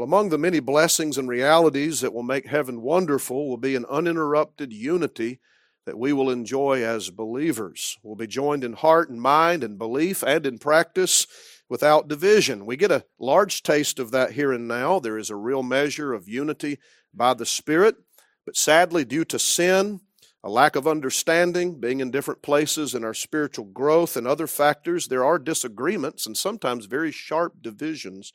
Well, among the many blessings and realities that will make heaven wonderful will be an uninterrupted unity that we will enjoy as believers. We'll be joined in heart and mind and belief and in practice without division. We get a large taste of that here and now. There is a real measure of unity by the Spirit, but sadly, due to sin, a lack of understanding, being in different places in our spiritual growth, and other factors, there are disagreements and sometimes very sharp divisions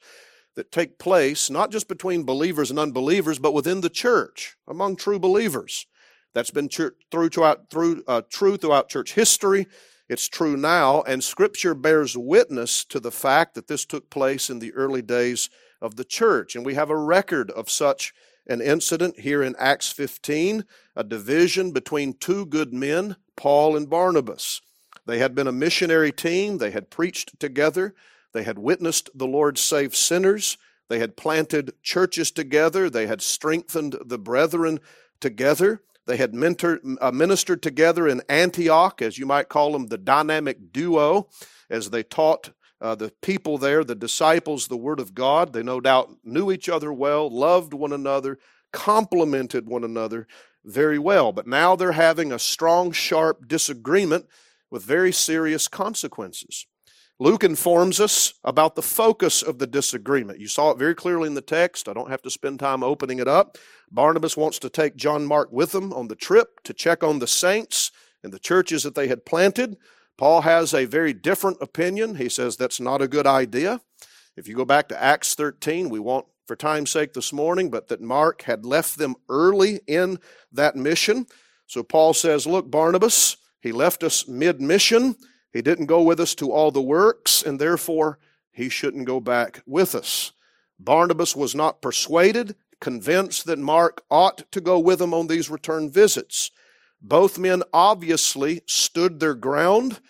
that take place, not just between believers and unbelievers, but within the church, among true believers. That's been true throughout, through, uh, true throughout church history. It's true now, and Scripture bears witness to the fact that this took place in the early days of the church. And we have a record of such an incident here in Acts 15, a division between two good men, Paul and Barnabas. They had been a missionary team, they had preached together, they had witnessed the Lord save sinners, they had planted churches together, they had strengthened the brethren together. They had mentored, uh, ministered together in Antioch, as you might call them, the dynamic duo, as they taught uh, the people there, the disciples, the Word of God. They no doubt knew each other well, loved one another, complemented one another very well. But now they're having a strong, sharp disagreement with very serious consequences. Luke informs us about the focus of the disagreement. You saw it very clearly in the text. I don't have to spend time opening it up. Barnabas wants to take John Mark with him on the trip to check on the saints and the churches that they had planted. Paul has a very different opinion. He says that's not a good idea. If you go back to Acts 13, we won't for time's sake this morning, but that Mark had left them early in that mission. So Paul says, Look, Barnabas, he left us mid mission. He didn't go with us to all the works, and therefore he shouldn't go back with us. Barnabas was not persuaded, convinced that Mark ought to go with him on these return visits. Both men obviously stood their ground,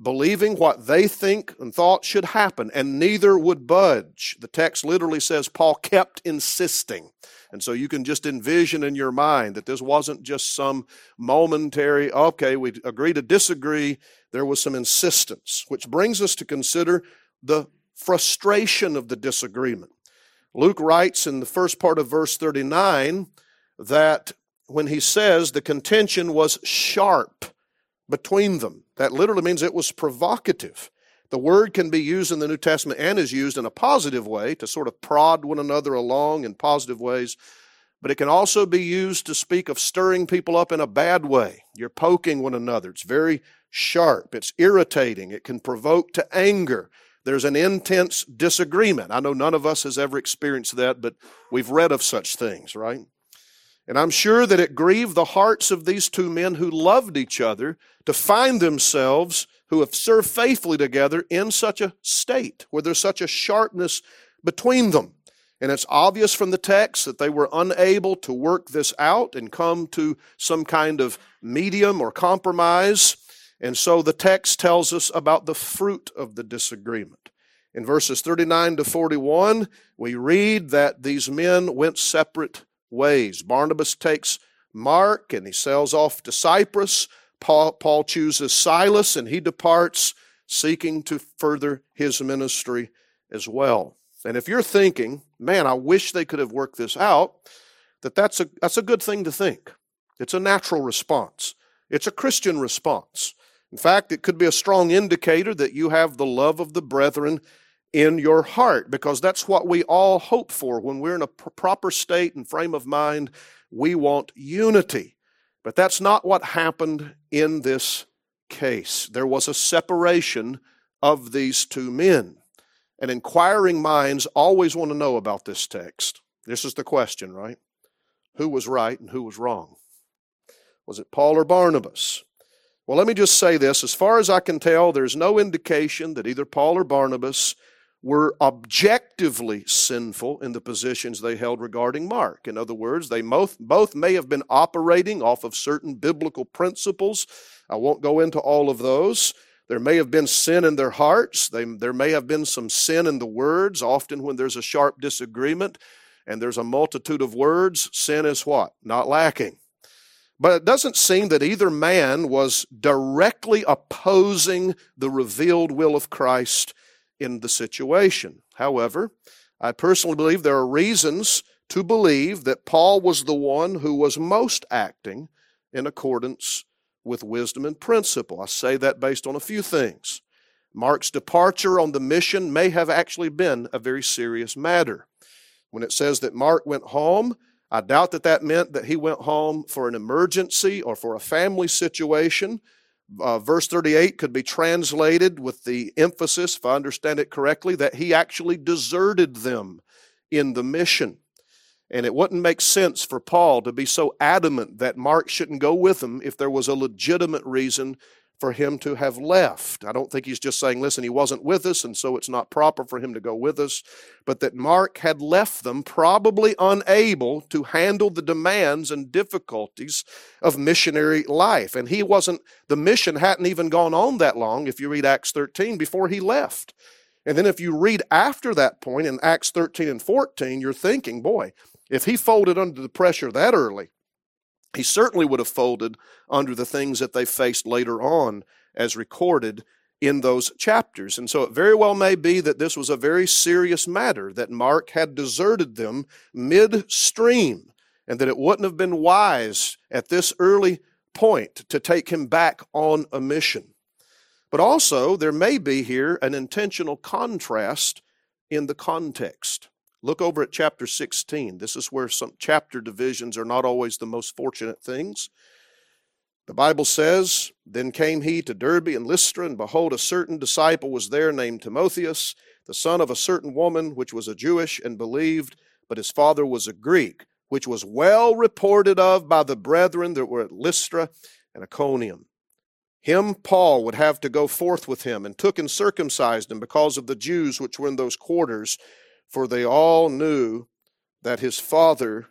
believing what they think and thought should happen, and neither would budge. The text literally says Paul kept insisting. And so you can just envision in your mind that this wasn't just some momentary, okay, we agree to disagree. There was some insistence, which brings us to consider the frustration of the disagreement. Luke writes in the first part of verse 39 that when he says the contention was sharp between them. That literally means it was provocative. The word can be used in the New Testament and is used in a positive way to sort of prod one another along in positive ways, but it can also be used to speak of stirring people up in a bad way. You're poking one another. It's very sharp, it's irritating, it can provoke to anger. There's an intense disagreement. I know none of us has ever experienced that, but we've read of such things, right? And I'm sure that it grieved the hearts of these two men who loved each other to find themselves, who have served faithfully together, in such a state where there's such a sharpness between them. And it's obvious from the text that they were unable to work this out and come to some kind of medium or compromise. And so the text tells us about the fruit of the disagreement. In verses 39 to 41, we read that these men went separate ways. Barnabas takes Mark and he sails off to Cyprus. Paul, Paul chooses Silas and he departs, seeking to further his ministry as well. And if you're thinking, man, I wish they could have worked this out, that that's a, that's a good thing to think. It's a natural response. It's a Christian response. In fact, it could be a strong indicator that you have the love of the brethren in your heart because that's what we all hope for when we're in a proper state and frame of mind. We want unity. But that's not what happened in this case. There was a separation of these two men. And inquiring minds always want to know about this text. This is the question, right? Who was right and who was wrong? Was it Paul or Barnabas? Well, let me just say this. As far as I can tell, there's no indication that either Paul or Barnabas were objectively sinful in the positions they held regarding Mark. In other words, they both, both may have been operating off of certain biblical principles. I won't go into all of those. There may have been sin in their hearts. They, there may have been some sin in the words. Often, when there's a sharp disagreement and there's a multitude of words, sin is what? Not lacking. But it doesn't seem that either man was directly opposing the revealed will of Christ in the situation. However, I personally believe there are reasons to believe that Paul was the one who was most acting in accordance with wisdom and principle. I say that based on a few things. Mark's departure on the mission may have actually been a very serious matter. When it says that Mark went home, I doubt that that meant that he went home for an emergency or for a family situation. Uh, verse 38 could be translated with the emphasis, if I understand it correctly, that he actually deserted them in the mission. And it wouldn't make sense for Paul to be so adamant that Mark shouldn't go with him if there was a legitimate reason for him to have left. I don't think he's just saying, listen, he wasn't with us, and so it's not proper for him to go with us, but that Mark had left them probably unable to handle the demands and difficulties of missionary life. And he wasn't, the mission hadn't even gone on that long, if you read Acts 13, before he left. And then if you read after that point in Acts 13 and 14, you're thinking, boy, if he folded under the pressure that early, he certainly would have folded under the things that they faced later on as recorded in those chapters. And so it very well may be that this was a very serious matter, that Mark had deserted them midstream, and that it wouldn't have been wise at this early point to take him back on a mission. But also, there may be here an intentional contrast in the context. Look over at chapter 16. This is where some chapter divisions are not always the most fortunate things. The Bible says, Then came he to Derbe and Lystra, and behold, a certain disciple was there named Timotheus, the son of a certain woman which was a Jewish and believed, but his father was a Greek, which was well reported of by the brethren that were at Lystra and Iconium. Him Paul would have to go forth with him, and took and circumcised him because of the Jews which were in those quarters for they all knew that his father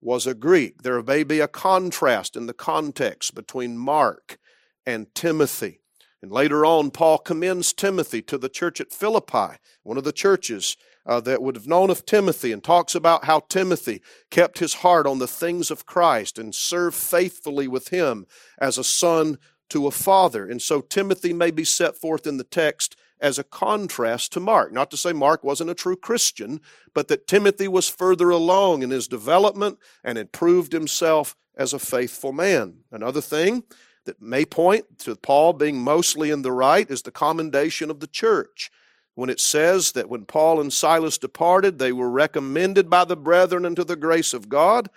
was a Greek. There may be a contrast in the context between Mark and Timothy. And later on, Paul commends Timothy to the church at Philippi, one of the churches uh, that would have known of Timothy, and talks about how Timothy kept his heart on the things of Christ and served faithfully with him as a son to a father. And so Timothy may be set forth in the text as a contrast to Mark. Not to say Mark wasn't a true Christian, but that Timothy was further along in his development and had proved himself as a faithful man. Another thing that may point to Paul being mostly in the right is the commendation of the church. When it says that when Paul and Silas departed, they were recommended by the brethren unto the grace of God.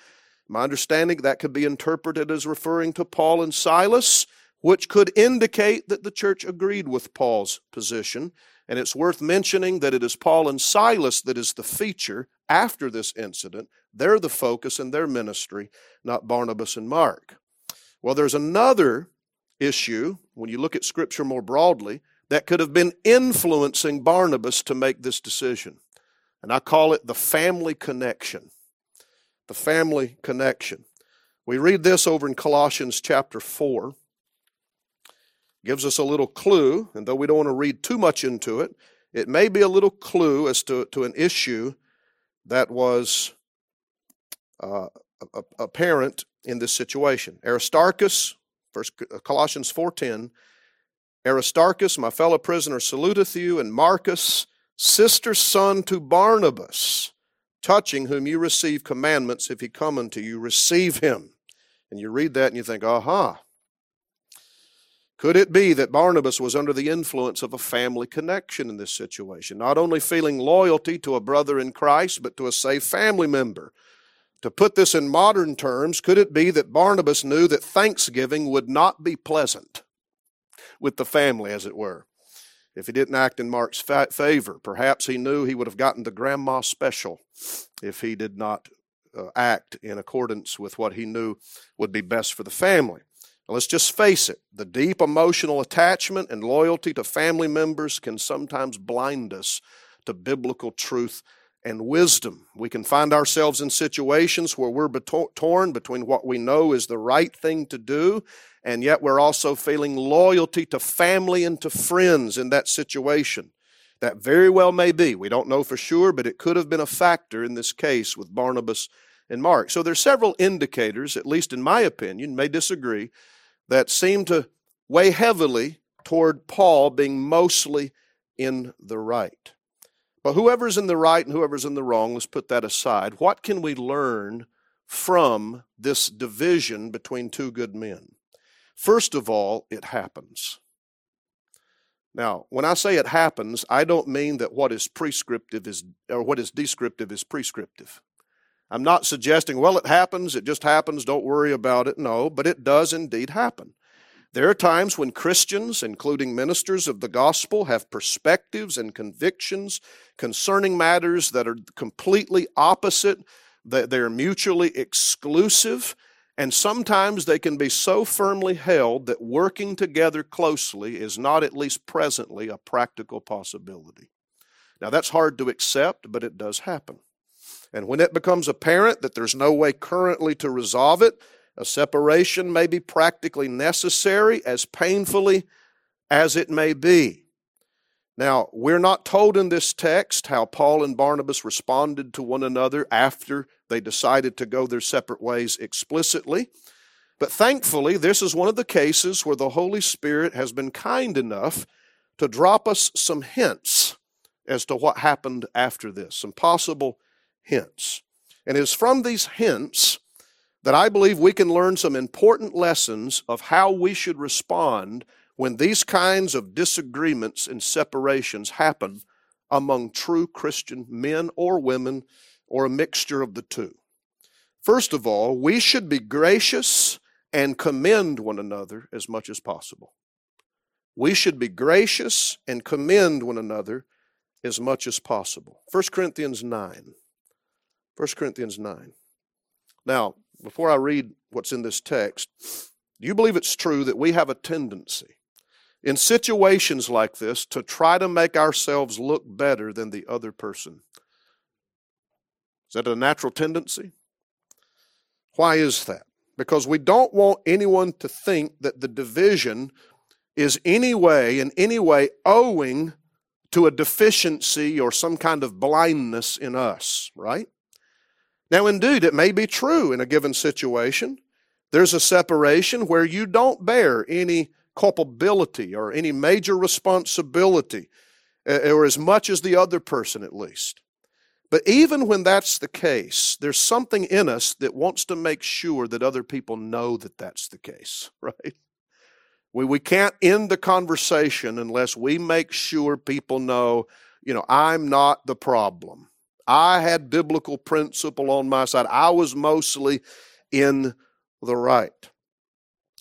My understanding that could be interpreted as referring to Paul and Silas which could indicate that the church agreed with Paul's position. And it's worth mentioning that it is Paul and Silas that is the feature after this incident. They're the focus in their ministry, not Barnabas and Mark. Well, there's another issue when you look at Scripture more broadly that could have been influencing Barnabas to make this decision. And I call it the family connection. The family connection. We read this over in Colossians chapter 4 gives us a little clue, and though we don't want to read too much into it, it may be a little clue as to, to an issue that was uh, apparent in this situation. Aristarchus, First uh, Colossians 4:10, Aristarchus, my fellow prisoner, saluteth you, and Marcus, sister son to Barnabas, touching whom you receive commandments, if he come unto you, receive him. And you read that and you think, aha, could it be that Barnabas was under the influence of a family connection in this situation? Not only feeling loyalty to a brother in Christ, but to a saved family member. To put this in modern terms, could it be that Barnabas knew that Thanksgiving would not be pleasant with the family, as it were, if he didn't act in Mark's fa- favor? Perhaps he knew he would have gotten the grandma special if he did not uh, act in accordance with what he knew would be best for the family. Let's just face it the deep emotional attachment and loyalty to family members can sometimes blind us to biblical truth and wisdom. We can find ourselves in situations where we're torn between what we know is the right thing to do, and yet we're also feeling loyalty to family and to friends in that situation. That very well may be. We don't know for sure, but it could have been a factor in this case with Barnabas and Mark. So there's several indicators, at least in my opinion, may disagree, that seemed to weigh heavily toward Paul being mostly in the right. But whoever's in the right and whoever's in the wrong, let's put that aside. What can we learn from this division between two good men? First of all, it happens. Now, when I say it happens, I don't mean that what is prescriptive is, or what is descriptive is prescriptive. I'm not suggesting, well, it happens, it just happens, don't worry about it. No, but it does indeed happen. There are times when Christians, including ministers of the gospel, have perspectives and convictions concerning matters that are completely opposite, that they're mutually exclusive, and sometimes they can be so firmly held that working together closely is not, at least presently, a practical possibility. Now, that's hard to accept, but it does happen. And when it becomes apparent that there's no way currently to resolve it, a separation may be practically necessary, as painfully as it may be. Now, we're not told in this text how Paul and Barnabas responded to one another after they decided to go their separate ways explicitly. But thankfully, this is one of the cases where the Holy Spirit has been kind enough to drop us some hints as to what happened after this, some possible hints. And it is from these hints that I believe we can learn some important lessons of how we should respond when these kinds of disagreements and separations happen among true Christian men or women or a mixture of the two. First of all, we should be gracious and commend one another as much as possible. We should be gracious and commend one another as much as possible. 1 Corinthians 9. 1 Corinthians 9. Now, before I read what's in this text, do you believe it's true that we have a tendency in situations like this to try to make ourselves look better than the other person? Is that a natural tendency? Why is that? Because we don't want anyone to think that the division is any way, in any way, owing to a deficiency or some kind of blindness in us, right? Now, indeed, it may be true in a given situation. There's a separation where you don't bear any culpability or any major responsibility, eh, eh, or as much as the other person at least. But even when that's the case, there's something in us that wants to make sure that other people know that that's the case, right? We, we can't end the conversation unless we make sure people know, you know, I'm not the problem. I had biblical principle on my side. I was mostly in the right.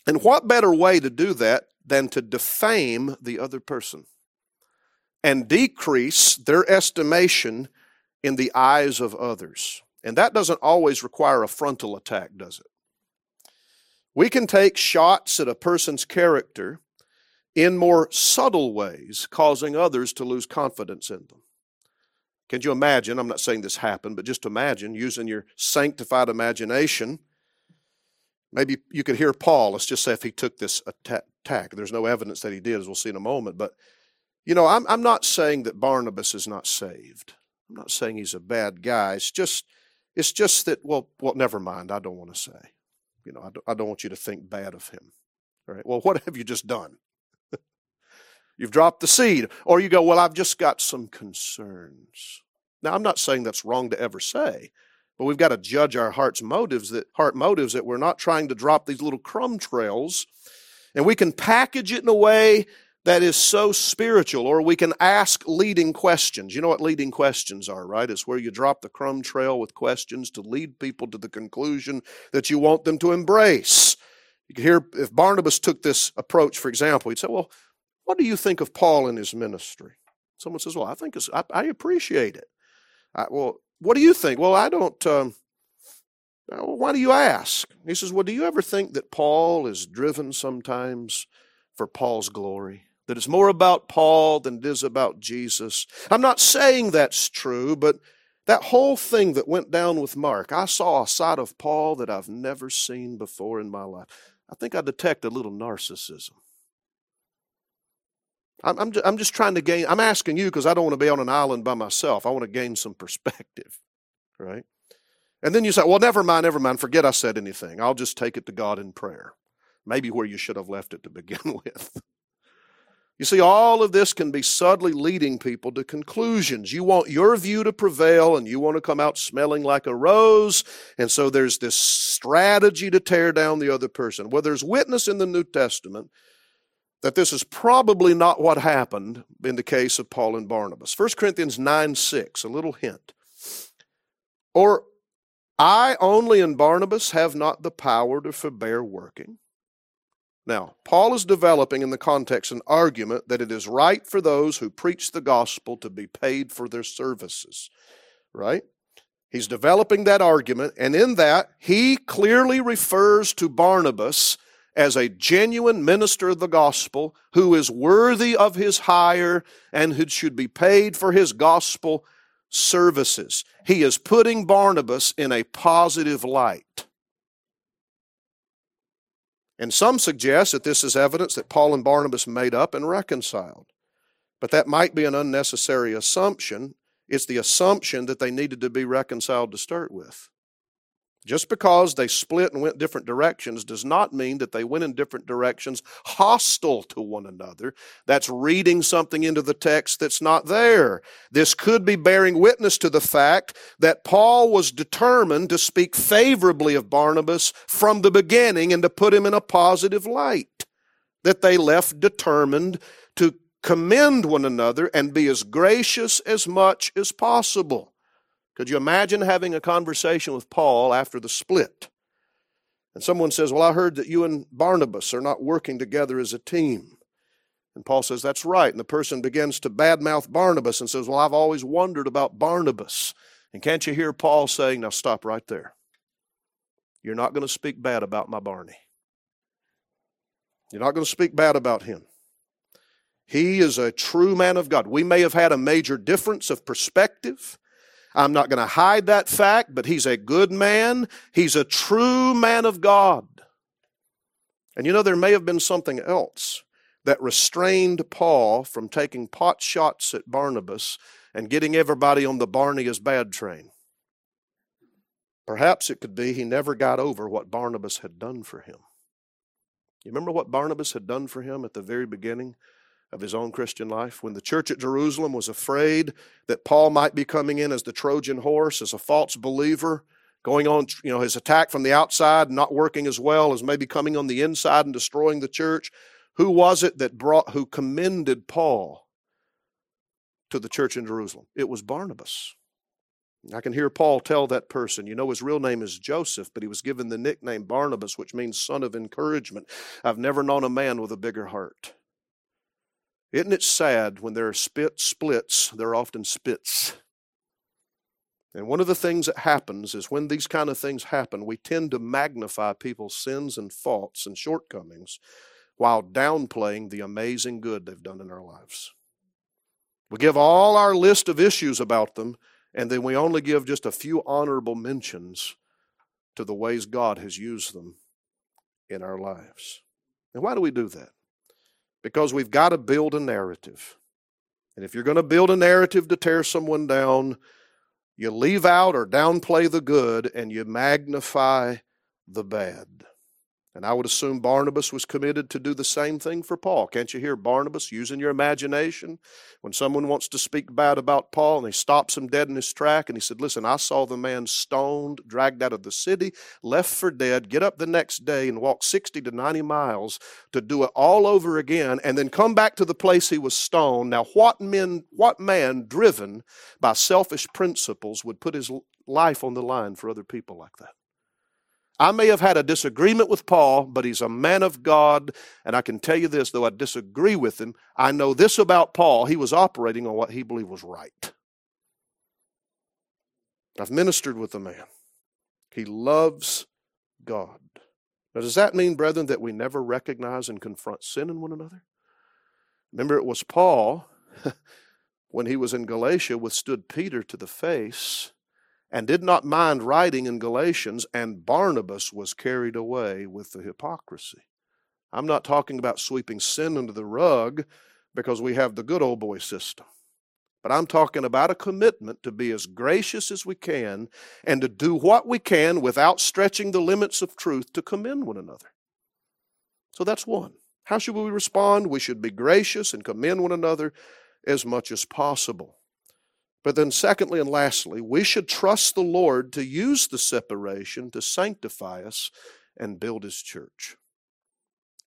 And what better way to do that than to defame the other person and decrease their estimation in the eyes of others? And that doesn't always require a frontal attack, does it? We can take shots at a person's character in more subtle ways, causing others to lose confidence in them. Can you imagine? I'm not saying this happened, but just imagine using your sanctified imagination. Maybe you could hear Paul. Let's just say if he took this attack. There's no evidence that he did, as we'll see in a moment. But, you know, I'm, I'm not saying that Barnabas is not saved. I'm not saying he's a bad guy. It's just, it's just that, well, well, never mind. I don't want to say. You know, I don't, I don't want you to think bad of him. All right. Well, what have you just done? You've dropped the seed. Or you go, well, I've just got some concerns. Now, I'm not saying that's wrong to ever say, but we've got to judge our heart's motives that heart motives that we're not trying to drop these little crumb trails. And we can package it in a way that is so spiritual, or we can ask leading questions. You know what leading questions are, right? It's where you drop the crumb trail with questions to lead people to the conclusion that you want them to embrace. You could hear if Barnabas took this approach, for example, he'd say, Well, what do you think of Paul and his ministry? Someone says, Well, I think I, I, appreciate it. I, well, what do you think? Well, I don't. Um, why do you ask? He says, Well, do you ever think that Paul is driven sometimes for Paul's glory? That it's more about Paul than it is about Jesus? I'm not saying that's true, but that whole thing that went down with Mark, I saw a side of Paul that I've never seen before in my life. I think I detect a little narcissism. I'm, I'm, just, I'm just trying to gain, I'm asking you because I don't want to be on an island by myself. I want to gain some perspective, right? And then you say, well, never mind, never mind, forget I said anything. I'll just take it to God in prayer. Maybe where you should have left it to begin with. You see, all of this can be subtly leading people to conclusions. You want your view to prevail and you want to come out smelling like a rose. And so there's this strategy to tear down the other person. Well, there's witness in the New Testament that this is probably not what happened in the case of Paul and Barnabas. 1 Corinthians 9 6, a little hint. Or I only and Barnabas have not the power to forbear working. Now, Paul is developing in the context an argument that it is right for those who preach the gospel to be paid for their services, right? He's developing that argument, and in that, he clearly refers to Barnabas as a genuine minister of the gospel who is worthy of his hire and who should be paid for his gospel services. He is putting Barnabas in a positive light. And some suggest that this is evidence that Paul and Barnabas made up and reconciled. But that might be an unnecessary assumption. It's the assumption that they needed to be reconciled to start with. Just because they split and went different directions does not mean that they went in different directions hostile to one another. That's reading something into the text that's not there. This could be bearing witness to the fact that Paul was determined to speak favorably of Barnabas from the beginning and to put him in a positive light. That they left determined to commend one another and be as gracious as much as possible. Could you imagine having a conversation with Paul after the split? And someone says, Well, I heard that you and Barnabas are not working together as a team. And Paul says, That's right. And the person begins to badmouth Barnabas and says, Well, I've always wondered about Barnabas. And can't you hear Paul saying, Now stop right there. You're not going to speak bad about my Barney. You're not going to speak bad about him. He is a true man of God. We may have had a major difference of perspective. I'm not going to hide that fact, but he's a good man. He's a true man of God. And you know, there may have been something else that restrained Paul from taking pot shots at Barnabas and getting everybody on the Barney is bad train. Perhaps it could be he never got over what Barnabas had done for him. You remember what Barnabas had done for him at the very beginning? Of his own Christian life. When the church at Jerusalem was afraid that Paul might be coming in as the Trojan horse, as a false believer, going on, you know, his attack from the outside, not working as well as maybe coming on the inside and destroying the church. Who was it that brought, who commended Paul to the church in Jerusalem? It was Barnabas. I can hear Paul tell that person, you know, his real name is Joseph, but he was given the nickname Barnabas, which means son of encouragement. I've never known a man with a bigger heart. Isn't it sad when there are spit splits, there are often spits? And one of the things that happens is when these kind of things happen, we tend to magnify people's sins and faults and shortcomings while downplaying the amazing good they've done in our lives. We give all our list of issues about them, and then we only give just a few honorable mentions to the ways God has used them in our lives. And why do we do that? Because we've got to build a narrative. And if you're going to build a narrative to tear someone down, you leave out or downplay the good and you magnify the bad. And I would assume Barnabas was committed to do the same thing for Paul. Can't you hear Barnabas using your imagination? When someone wants to speak bad about Paul and he stops him dead in his track and he said, Listen, I saw the man stoned, dragged out of the city, left for dead, get up the next day and walk 60 to 90 miles to do it all over again and then come back to the place he was stoned. Now, what, men, what man driven by selfish principles would put his life on the line for other people like that? I may have had a disagreement with Paul, but he's a man of God. And I can tell you this, though I disagree with him, I know this about Paul. He was operating on what he believed was right. I've ministered with a man. He loves God. Now, does that mean, brethren, that we never recognize and confront sin in one another? Remember, it was Paul, when he was in Galatia, withstood Peter to the face and did not mind writing in Galatians, and Barnabas was carried away with the hypocrisy. I'm not talking about sweeping sin under the rug because we have the good old boy system. But I'm talking about a commitment to be as gracious as we can and to do what we can without stretching the limits of truth to commend one another. So that's one. How should we respond? We should be gracious and commend one another as much as possible. But then, secondly and lastly, we should trust the Lord to use the separation to sanctify us and build His church.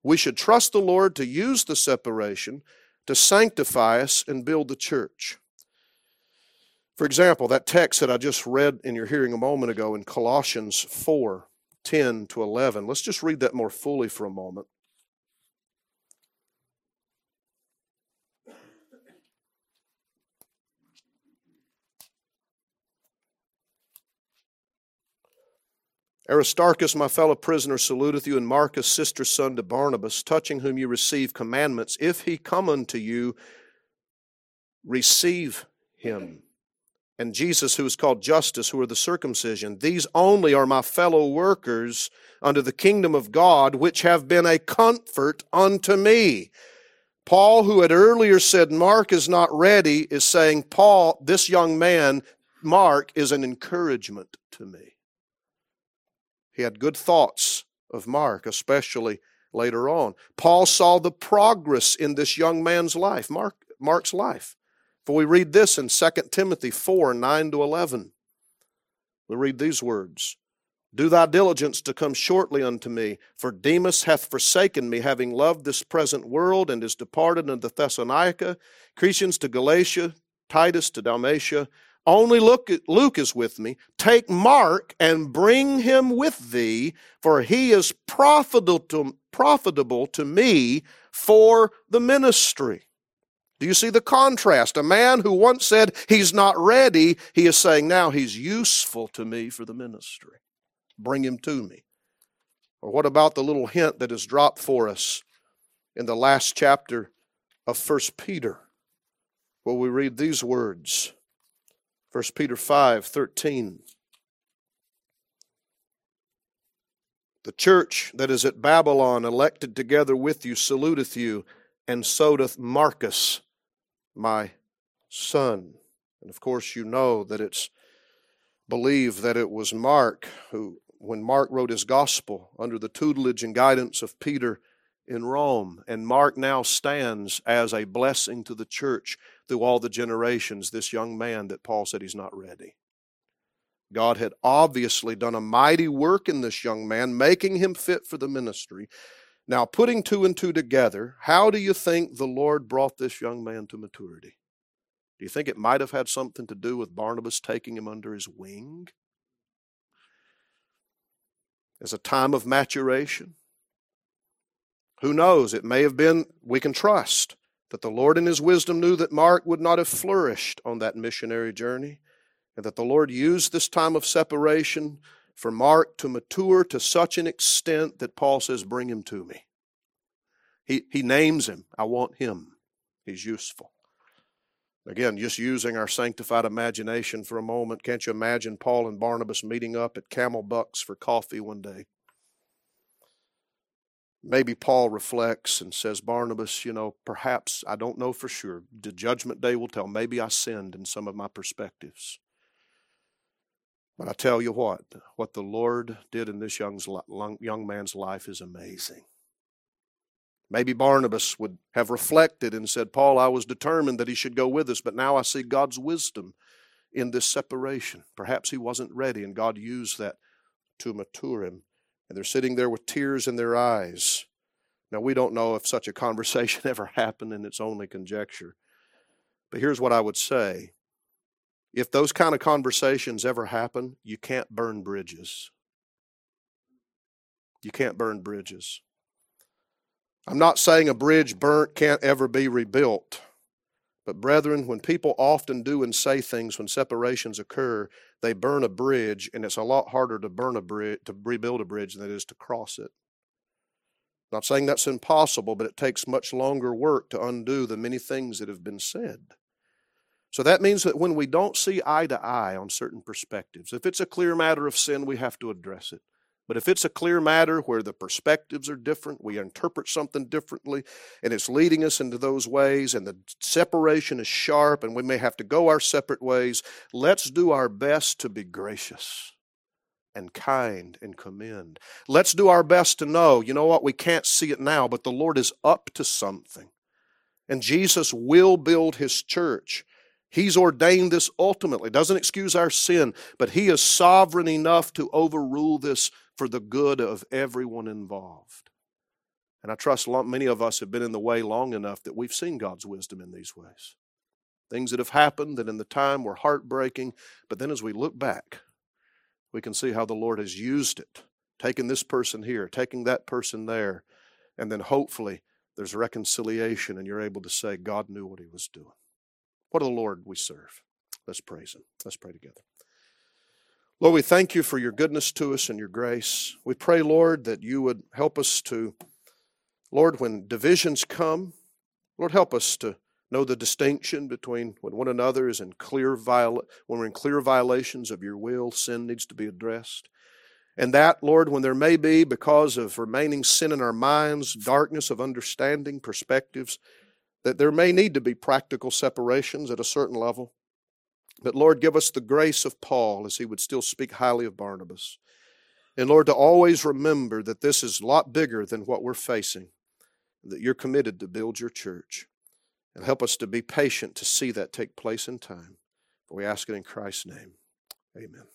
We should trust the Lord to use the separation to sanctify us and build the church. For example, that text that I just read in your hearing a moment ago in Colossians 4 10 to 11, let's just read that more fully for a moment. Aristarchus, my fellow prisoner, saluteth you, and Marcus, sister son to Barnabas, touching whom you receive commandments. If he come unto you, receive him. And Jesus, who is called Justus, who are the circumcision, these only are my fellow workers under the kingdom of God, which have been a comfort unto me. Paul, who had earlier said Mark is not ready, is saying, Paul, this young man, Mark, is an encouragement to me. He had good thoughts of Mark, especially later on. Paul saw the progress in this young man's life, Mark, Mark's life. For we read this in 2 Timothy 4 9 to 11. We read these words Do thy diligence to come shortly unto me, for Demas hath forsaken me, having loved this present world, and is departed unto Thessalonica, Crescens to Galatia, Titus to Dalmatia. Only look, at Luke is with me. Take Mark and bring him with thee, for he is profitable to, profitable to me for the ministry. Do you see the contrast? A man who once said he's not ready, he is saying now he's useful to me for the ministry. Bring him to me. Or what about the little hint that is dropped for us in the last chapter of First Peter, where we read these words? 1 Peter 5 13. The church that is at Babylon, elected together with you, saluteth you, and so doth Marcus, my son. And of course, you know that it's believed that it was Mark who, when Mark wrote his gospel under the tutelage and guidance of Peter in Rome, and Mark now stands as a blessing to the church through all the generations, this young man that Paul said he's not ready. God had obviously done a mighty work in this young man, making him fit for the ministry. Now, putting two and two together, how do you think the Lord brought this young man to maturity? Do you think it might have had something to do with Barnabas taking him under his wing? As a time of maturation? Who knows? It may have been, we can trust that the Lord in His wisdom knew that Mark would not have flourished on that missionary journey, and that the Lord used this time of separation for Mark to mature to such an extent that Paul says, Bring him to me. He, he names him. I want him. He's useful. Again, just using our sanctified imagination for a moment, can't you imagine Paul and Barnabas meeting up at Camel Bucks for coffee one day? Maybe Paul reflects and says, Barnabas, you know, perhaps, I don't know for sure. The judgment day will tell. Maybe I sinned in some of my perspectives. But I tell you what, what the Lord did in this young, young man's life is amazing. Maybe Barnabas would have reflected and said, Paul, I was determined that he should go with us, but now I see God's wisdom in this separation. Perhaps he wasn't ready, and God used that to mature him and they're sitting there with tears in their eyes. Now, we don't know if such a conversation ever happened, and it's only conjecture. But here's what I would say if those kind of conversations ever happen, you can't burn bridges. You can't burn bridges. I'm not saying a bridge burnt can't ever be rebuilt. But, brethren, when people often do and say things when separations occur, they burn a bridge, and it's a lot harder to burn a bridge, to rebuild a bridge than it is to cross it. Not saying that's impossible, but it takes much longer work to undo the many things that have been said. So that means that when we don't see eye to eye on certain perspectives, if it's a clear matter of sin, we have to address it. But if it's a clear matter where the perspectives are different, we interpret something differently, and it's leading us into those ways, and the separation is sharp, and we may have to go our separate ways, let's do our best to be gracious and kind and commend. Let's do our best to know, you know what, we can't see it now, but the Lord is up to something. And Jesus will build his church. He's ordained this ultimately. Doesn't excuse our sin, but he is sovereign enough to overrule this for the good of everyone involved. And I trust many of us have been in the way long enough that we've seen God's wisdom in these ways. Things that have happened that in the time were heartbreaking, but then as we look back, we can see how the Lord has used it, taking this person here, taking that person there, and then hopefully there's reconciliation and you're able to say, God knew what he was doing. What a Lord we serve. Let's praise him. Let's pray together. Lord, we thank you for your goodness to us and your grace. We pray, Lord, that you would help us to, Lord, when divisions come, Lord, help us to know the distinction between when one another is in clear viola- when we're in clear violations of your will, sin needs to be addressed. And that, Lord, when there may be, because of remaining sin in our minds, darkness of understanding, perspectives, that there may need to be practical separations at a certain level. But Lord, give us the grace of Paul as he would still speak highly of Barnabas. And Lord, to always remember that this is a lot bigger than what we're facing, that you're committed to build your church. And help us to be patient to see that take place in time. We ask it in Christ's name. Amen.